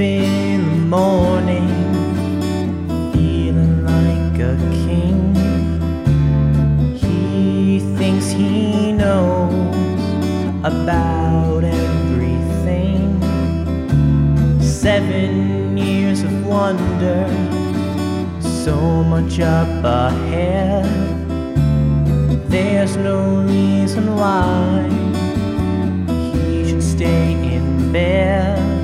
in the morning feeling like a king. He thinks he knows about everything. Seven years of wonder, so much up ahead. There's no reason why he should stay in bed.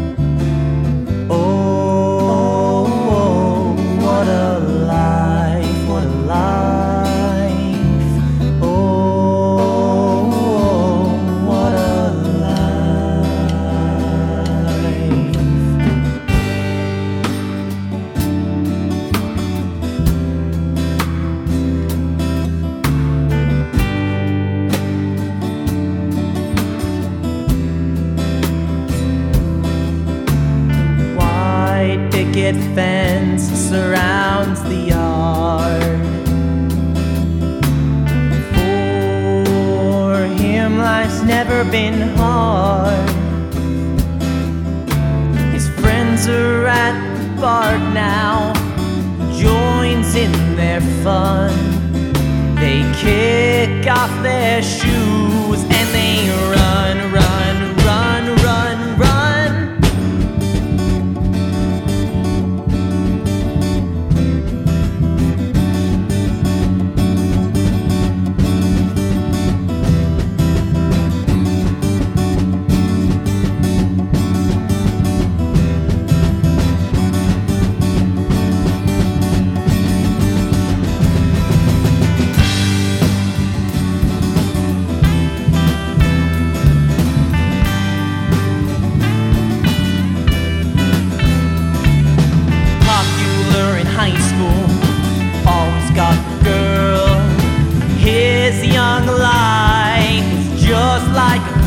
Picket fence surrounds the yard. For him, life's never been hard. His friends are at the park now,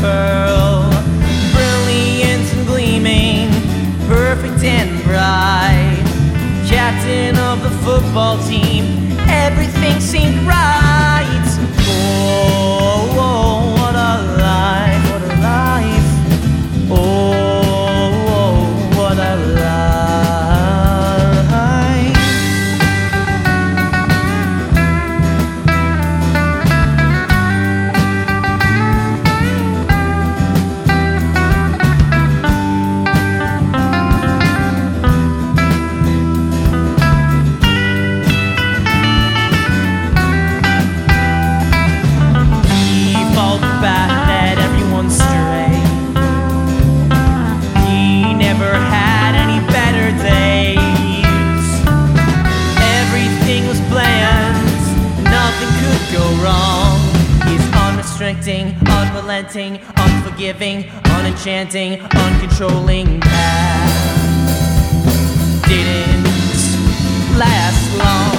pearl. Brilliant and gleaming, perfect and bright. Captain of the football team, everything seemed right. Oh, oh, unrelenting, unforgiving, unenchanting, uncontrolling path didn't last long.